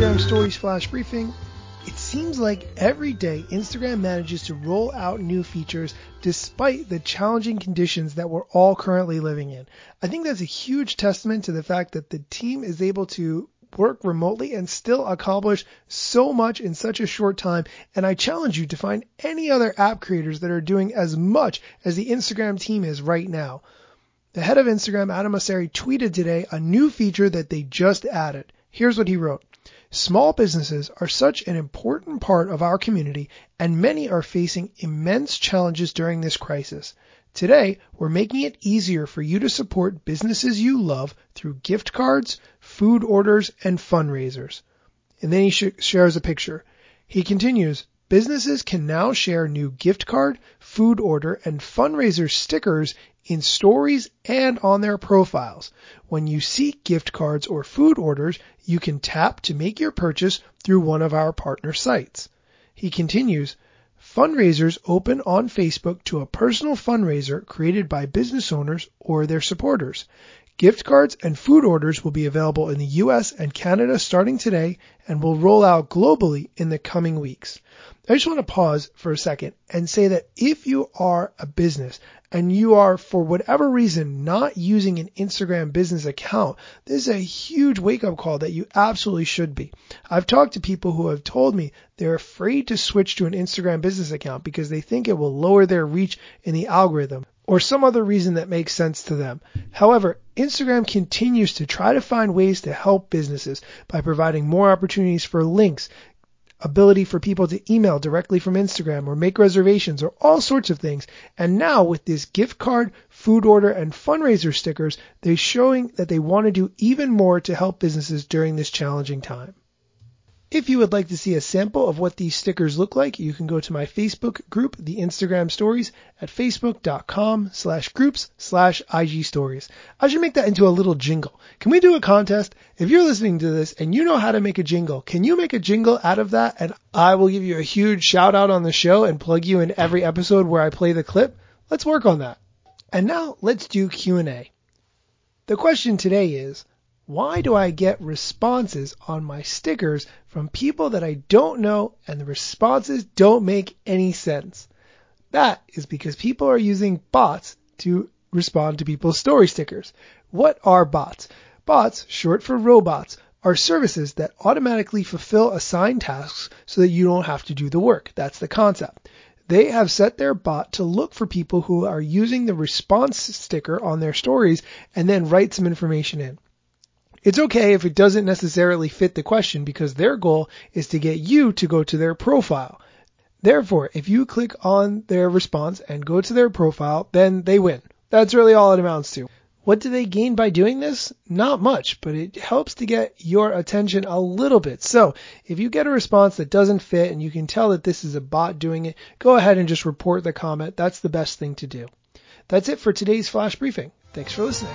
Instagram Stories Flash Briefing. It seems like every day Instagram manages to roll out new features despite the challenging conditions that we're all currently living in. I think that's a huge testament to the fact that the team is able to work remotely and still accomplish so much in such a short time. And I challenge you to find any other app creators that are doing as much as the Instagram team is right now. The head of Instagram, Adam Mosseri, tweeted today a new feature that they just added. Here's what he wrote. Small businesses are such an important part of our community and many are facing immense challenges during this crisis. Today, we're making it easier for you to support businesses you love through gift cards, food orders, and fundraisers. And then he sh- shares a picture. He continues, businesses can now share new gift card, food order, and fundraiser stickers in stories and on their profiles. When you seek gift cards or food orders, you can tap to make your purchase through one of our partner sites. He continues, Fundraisers open on Facebook to a personal fundraiser created by business owners or their supporters. Gift cards and food orders will be available in the US and Canada starting today and will roll out globally in the coming weeks. I just want to pause for a second and say that if you are a business and you are, for whatever reason, not using an Instagram business account, this is a huge wake up call that you absolutely should be. I've talked to people who have told me they're afraid to switch to an Instagram business account because they think it will lower their reach in the algorithm or some other reason that makes sense to them. However, Instagram continues to try to find ways to help businesses by providing more opportunities for links, ability for people to email directly from Instagram or make reservations or all sorts of things. And now with this gift card, food order, and fundraiser stickers, they're showing that they want to do even more to help businesses during this challenging time. If you would like to see a sample of what these stickers look like, you can go to my Facebook group, the Instagram Stories, at facebook.com slash groups slash IG Stories. I should make that into a little jingle. Can we do a contest? If you're listening to this and you know how to make a jingle, can you make a jingle out of that? And I will give you a huge shout out on the show and plug you in every episode where I play the clip. Let's work on that. And now let's do Q&A. The question today is, why do I get responses on my stickers from people that I don't know and the responses don't make any sense? That is because people are using bots to respond to people's story stickers. What are bots? Bots, short for robots, are services that automatically fulfill assigned tasks so that you don't have to do the work. That's the concept. They have set their bot to look for people who are using the response sticker on their stories and then write some information in. It's okay if it doesn't necessarily fit the question because their goal is to get you to go to their profile. Therefore, if you click on their response and go to their profile, then they win. That's really all it amounts to. What do they gain by doing this? Not much, but it helps to get your attention a little bit. So if you get a response that doesn't fit and you can tell that this is a bot doing it, go ahead and just report the comment. That's the best thing to do. That's it for today's flash briefing. Thanks for listening.